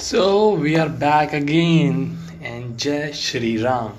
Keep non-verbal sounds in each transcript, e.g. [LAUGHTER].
So we are back again and Jai Shri Ram.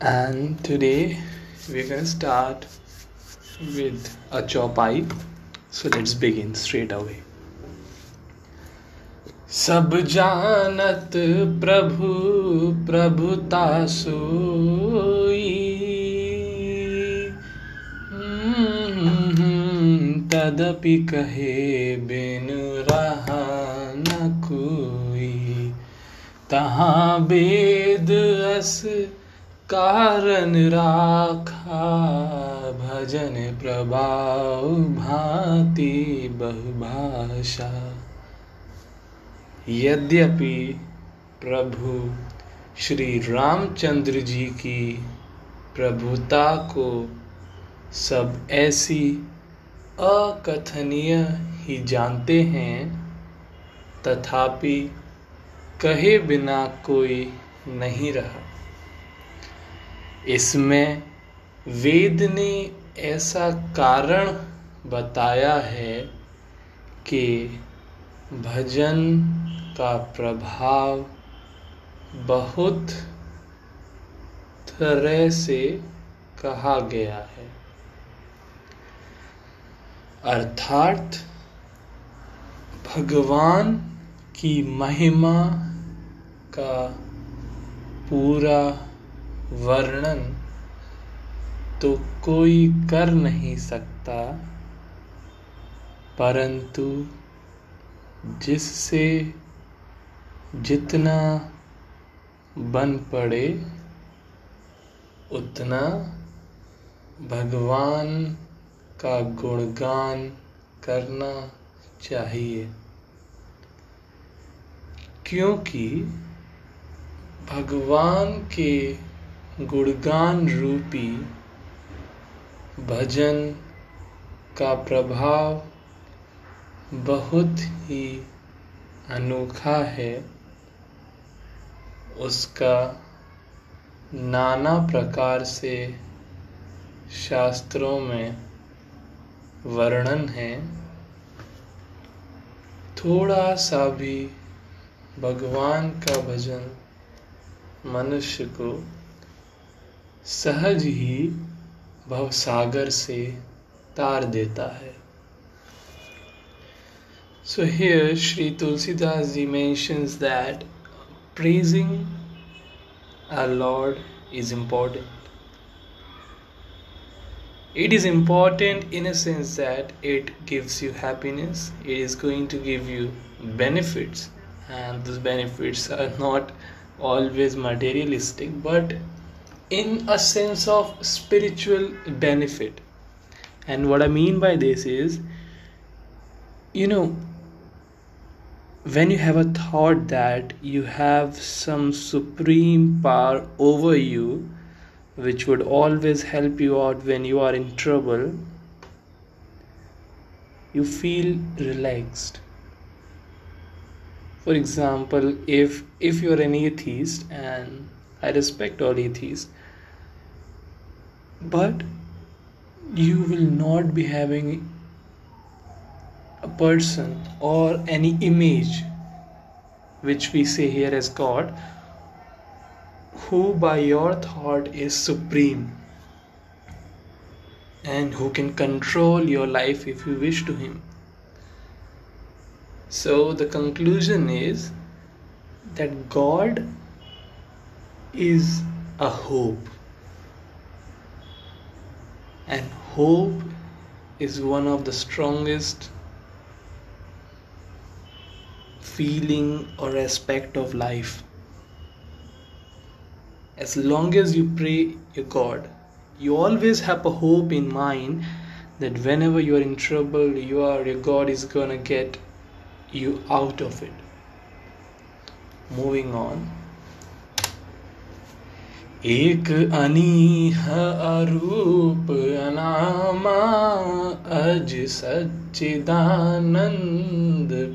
And today we're gonna start with a chopai. So let's begin straight away. सब जानत प्रभु प्रभुता सोई तदपि कहे बिन रहा तहाँ वेद अस कारण राखा, भजन प्रभाव भांति बहुभाषा। यद्यपि प्रभु श्री रामचंद्र जी की प्रभुता को सब ऐसी अकथनीय ही जानते हैं, तथापि कहे बिना कोई नहीं रहा। इसमें वेद ने ऐसा कारण बताया है कि भजन का प्रभाव बहुत तरह से कहा गया है। अर्थात भगवान की महिमा का पूरा वर्णन तो कोई कर नहीं सकता, परंतु जिससे जितना बन पड़े, उतना भगवान का गुणगान करना चाहिए। क्योंकि भगवान के गुणगान रूपी भजन का प्रभाव बहुत ही अनोखा है। उसका नाना प्रकार से शास्त्रों में वर्णन है। थोड़ा सा भी भगवान का भजन मनुष्य को सहज ही भवसागर से तार देता है So here Sri Tulsidas ji mentions that praising our Lord is important. It is important in a sense that it gives you happiness, it is going to give you benefits, and those benefits are not always materialistic but in a sense of spiritual benefit. And what I mean by this is, you know, when you have a thought that you have some supreme power over you which would always help you out when you are in trouble you feel relaxed for example if if you're an atheist and i respect all atheists but you will not be having a person or any image which we say here as god who by your thought is supreme and who can control your life if you wish to him so the conclusion is that god is a hope. And hope is one of the strongest feeling or aspect of life. As long as you pray your God, you always have a hope in mind that whenever you are in trouble, you are your God is gonna get you out of it. Moving on. एक अनीह अरूप अनामा अज सच्चिदानंद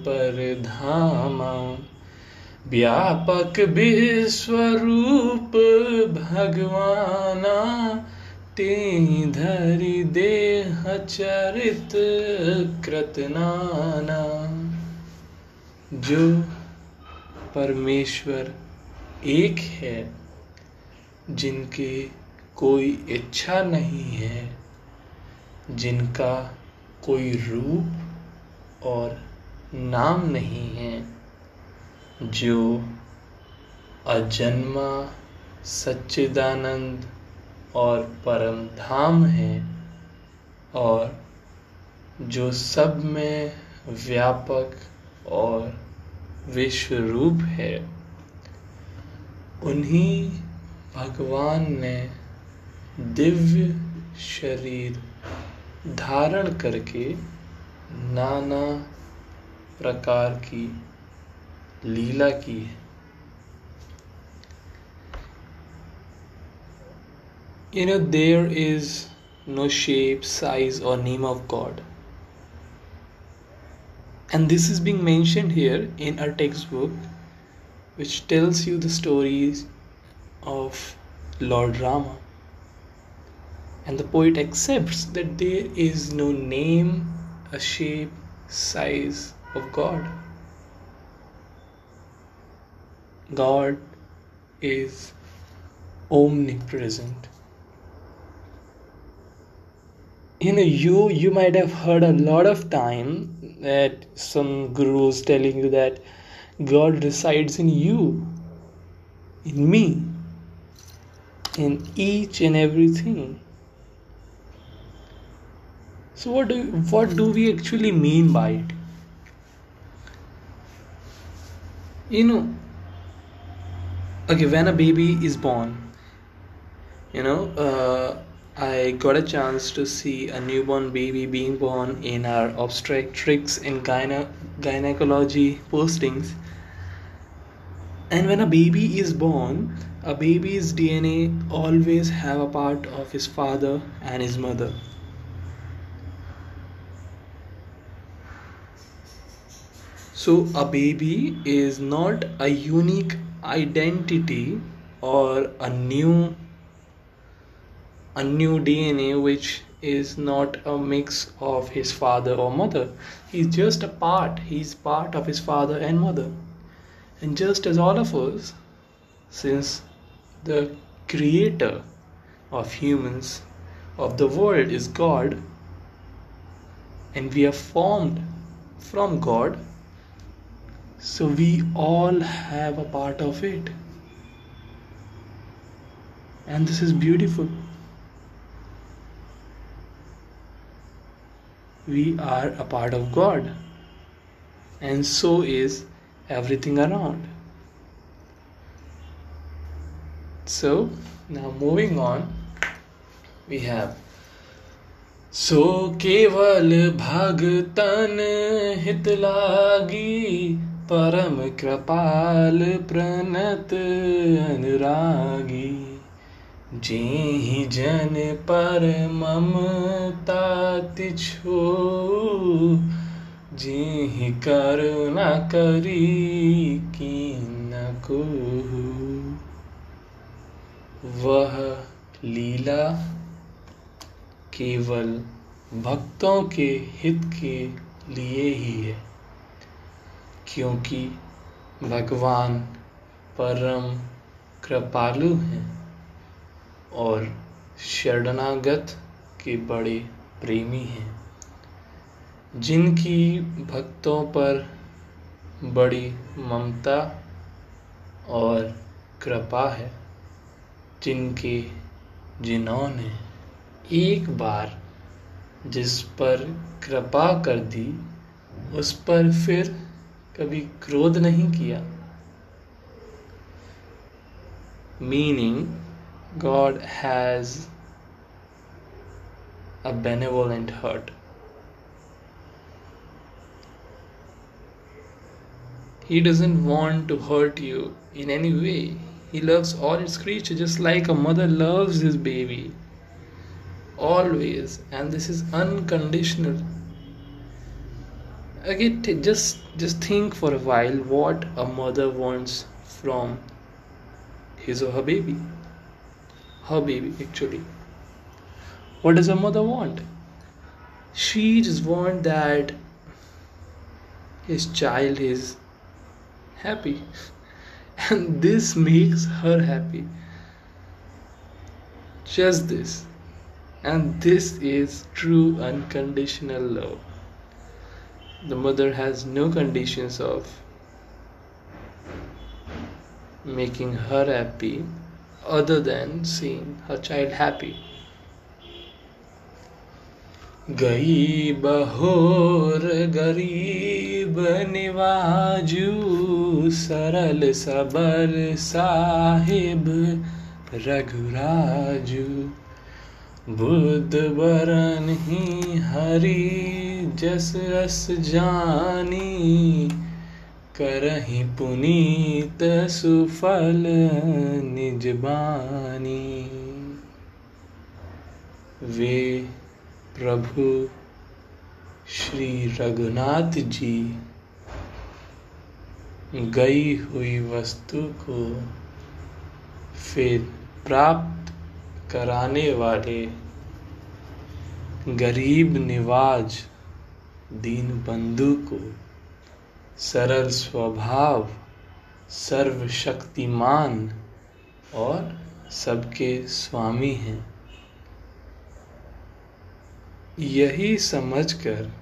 पर धामा व्यापक विश्वरूप भगवाना ते धरि देह चरित कृतनाना जो परमेश्वर एक है, जिनके कोई इच्छा नहीं है, जिनका कोई रूप और नाम नहीं है, जो अजन्मा, सच्चिदानंद और परम धाम है, और जो सब में व्यापक और विश्व रूप है उन्हीं भगवान ने दिव्य शरीर धारण करके नाना प्रकार की लीला की है You know, there is no shape, size, or name of God. And this is being mentioned here in our textbook, which tells you the stories of Lord Rama. And the poet accepts that there is no name, a shape, size of God. God is omnipresent. You know, you you might have heard a lot of time that some gurus telling you that God resides in you, in me, in each and everything. So what do what do we actually mean by it? You know, okay when a baby is born you know uh, i got a chance to see a newborn baby being born in our obstetrics and gyne- gynecology postings. And when a baby is born a baby's dna always have a part of his father and his mother. So a baby is not a unique identity or a new a new DNA which is not a mix of his father or mother. He's just a part. He's part of his father and mother. And just as all of us, since the creator of humans, of the world is God, and we are formed from God, so we all have a part of it. And this is beautiful. We are a part of God. And so is everything around. So, now moving on, we have so केवल भगतन हित लागी परम कृपाल प्रणत अनुरागी जेहि जन पर ममता तिछो, जेहि करुणा करी की न को वह लीला केवल भक्तों के हित के लिए ही है, क्योंकि भगवान परम कृपालु हैं। और शरणागत के बड़े प्रेमी हैं, जिनकी भक्तों पर बड़ी ममता और कृपा है, जिनके जिन्होंने एक बार जिस पर कृपा कर दी, उस पर फिर कभी क्रोध नहीं किया। Meaning God has a benevolent heart. He doesn't want to hurt you in any way. He loves all his creatures just like a mother loves his baby. Always. And this is unconditional. Again, t- just just think for a while what a mother wants from his or her baby her baby actually what does a mother want she just want that his child is happy. [LAUGHS] And this makes her happy. Just this. And this is true unconditional love. The mother has no conditions of making her happy other than seeing her child happy. गई बहोर गरीब निवाजू, सरल सबर साहिब रघुराजू बुद्ध बरन ही हरी, जस अस जानी करही पुनीत सुफल निजबानी वे प्रभु श्री रघुनाथ जी गई हुई वस्तु को फिर प्राप्त कराने वाले गरीब निवाज दीन बंधु को सरल स्वभाव, सर्वशक्तिमान और सबके स्वामी हैं। यही समझकर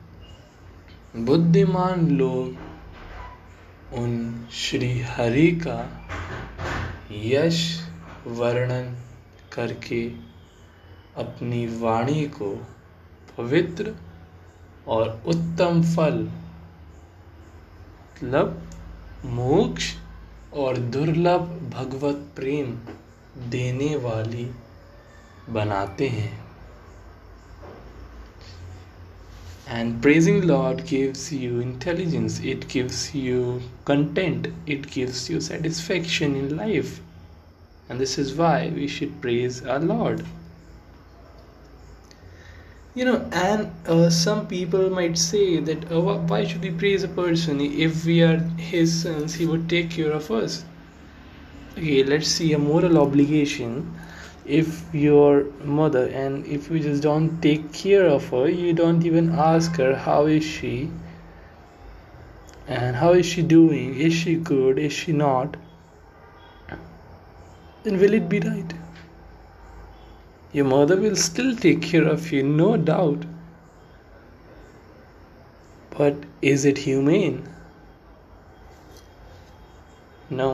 बुद्धिमान लोग उन श्री हरि का यश वर्णन करके अपनी वाणी को पवित्र और उत्तम फल मतलब मोक्ष और दुर्लभ भगवत प्रेम देने वाली बनाते हैं। And praising Lord gives you intelligence it gives you content it gives you satisfaction in life and this is why we should praise a Lord you know and uh, some people might say that uh, why should we praise a person if we are his sons? He would take care of us. Okay let's see a moral obligation. If your mother and if you just don't take care of her you don't even ask her how is she and how is she doing? Is she good? Is she not? Then will it be right your mother will still take care of you no doubt but is it humane no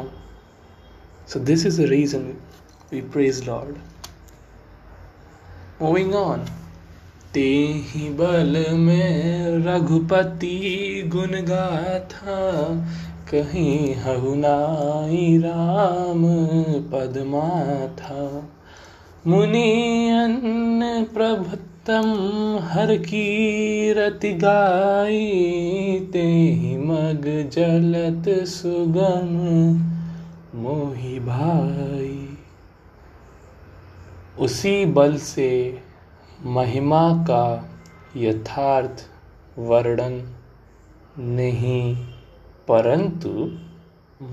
so this is the reason we praise Lord. Moving on. ते ही बल में रघुपति गुण गाथा कहीं हहुनाई राम पदमा था मुनि अन्न हर की रति गाई ते मग जलत सुगम मोहि भाई। उसी बल से महिमा का यथार्थ वर्णन नहीं, परंतु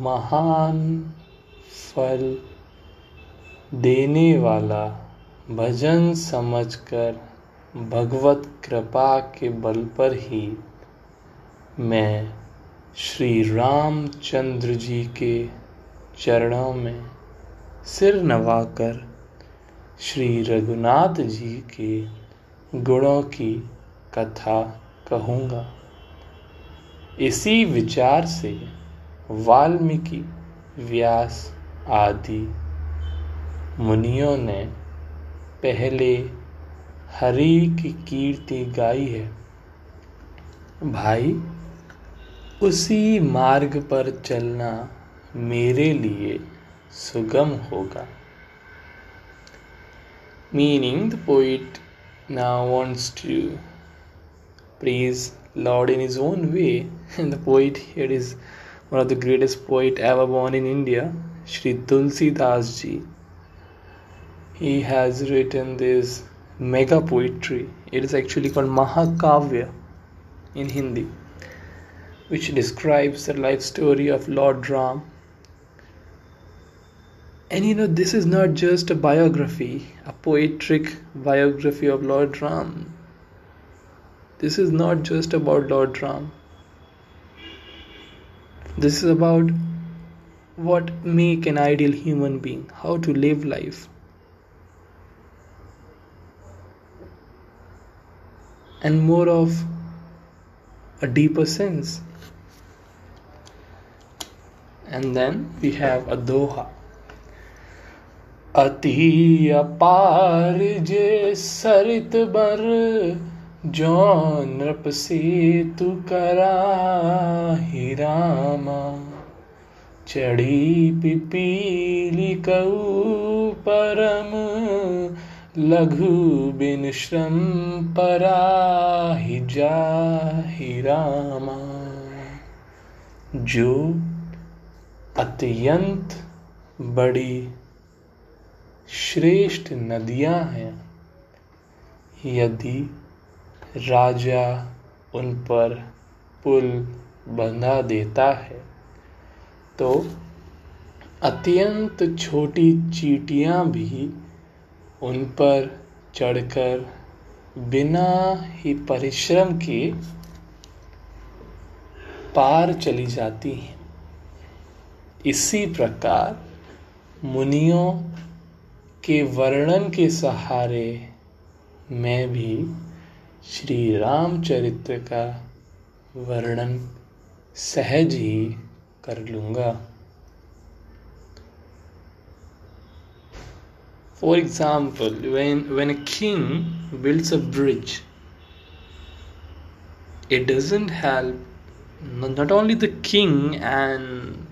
महान फल देने वाला भजन समझकर भगवत कृपा के बल पर ही मैं श्री रामचंद्र जी के चरणों में सिर नवाकर श्री रघुनाथ जी के गुणों की कथा कहूँगा। इसी विचार से वाल्मीकि व्यास आदि मुनियों ने पहले हरि की कीर्ति गाई है। भाई, उसी मार्ग पर चलना मेरे लिए सुगम होगा। मीनिंग द पोइट ना wants to please lord in his own way the poet it is one of the greatest poet ever born in India Shri Tulsidas ji he has written this mega poetry it is actually called Mahakavya in Hindi which describes the life story of Lord Ram and you know, this is not just a biography, a poetic biography of Lord Ram. This is not just about Lord Ram. This is about what make an ideal human being, how to live life. And more of a deeper sense. And then we have a Doha. अति अपार जे सरित बर जो नृप से तू करा ही रामा चढ़ी पिपीली कऊ परम लघु बिन श्रम परा ही जा ही रामा। जो अत्यंत बड़ी श्रेष्ठ नदियाँ हैं, यदि राजा उन पर पुल बंधा देता है तो अत्यंत छोटी चीटियाँ भी उन पर चढ़कर बिना ही परिश्रम के पार चली जाती हैं। इसी प्रकार मुनियों के वर्णन के सहारे मैं भी श्री रामचरित्र का वर्णन सहज ही कर लूँगा। For example, when, when a king builds a bridge, it doesn't help not only the king and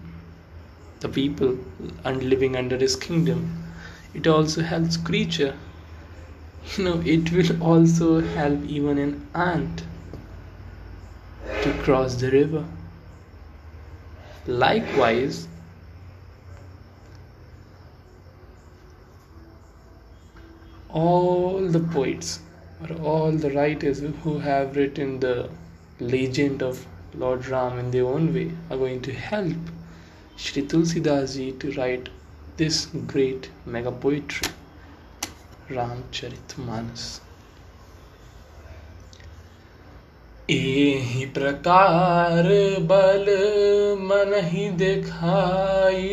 the people and living under his kingdom, it also helps creature. [LAUGHS] You know it will also help even an ant to cross the river. Likewise all the poets or all the writers who have written the legend of Lord Ram in their own way are going to help Shri Tulsidas ji to write this great mega poetry Ram Ramcharitmanas. एहि प्रकार बल मन ही दिखाई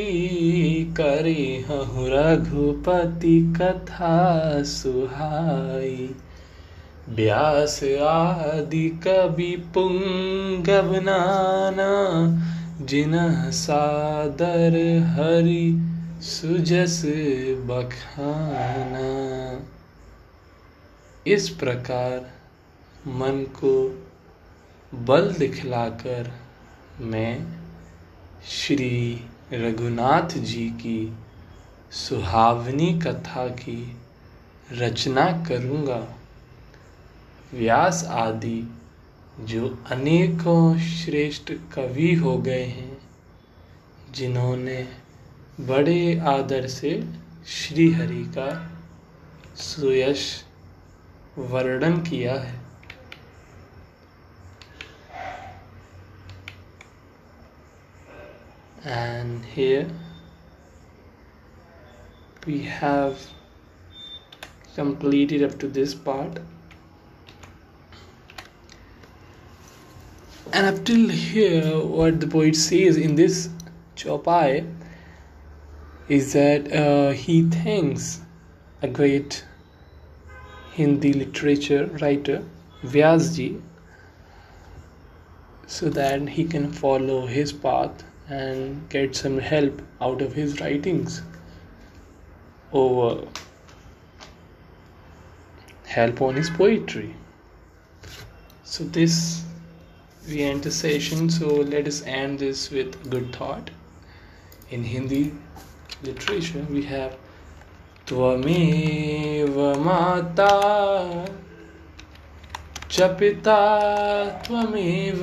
करे हहु रघुपति कथा सुहाई। व्यास आदि कवि पुंगव नाना सादर हरि सुजस बखाना। इस प्रकार मन को बल दिखलाकर मैं श्री रघुनाथ जी की सुहावनी कथा की रचना करूँगा। व्यास आदि जो अनेकों श्रेष्ठ कवि हो गए हैं, जिन्होंने बड़े आदर से श्री हरि का सुयश वर्णन किया है। And here we have completed up to this part. And up till here what the poet says in this chopai is that uh, he thanks a great Hindi literature writer Vyasji so that he can follow his path and get some help out of his writings over help on his poetry. So this we end the session so let us end this with a good thought in Hindi literature we have त्वमेव माता च पिता त्वमेव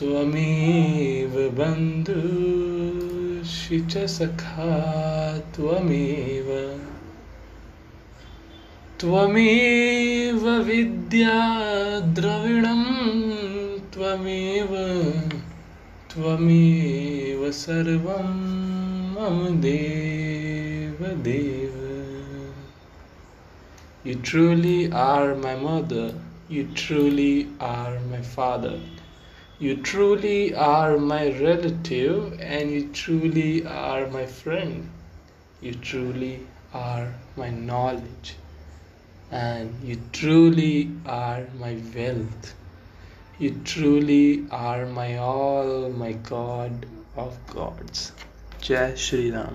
त्वमेव बन्धुषि च सखा त्वमेव त्वमेव विद्या द्रविणं त्वमेव त्वमेव सर्वं मम देव देव You truly are my mother. You truly are my father. You truly are my relative and you truly are my friend. You truly are my knowledge and you truly are my wealth. You truly are my all, my God of gods. Jai Shri Ram.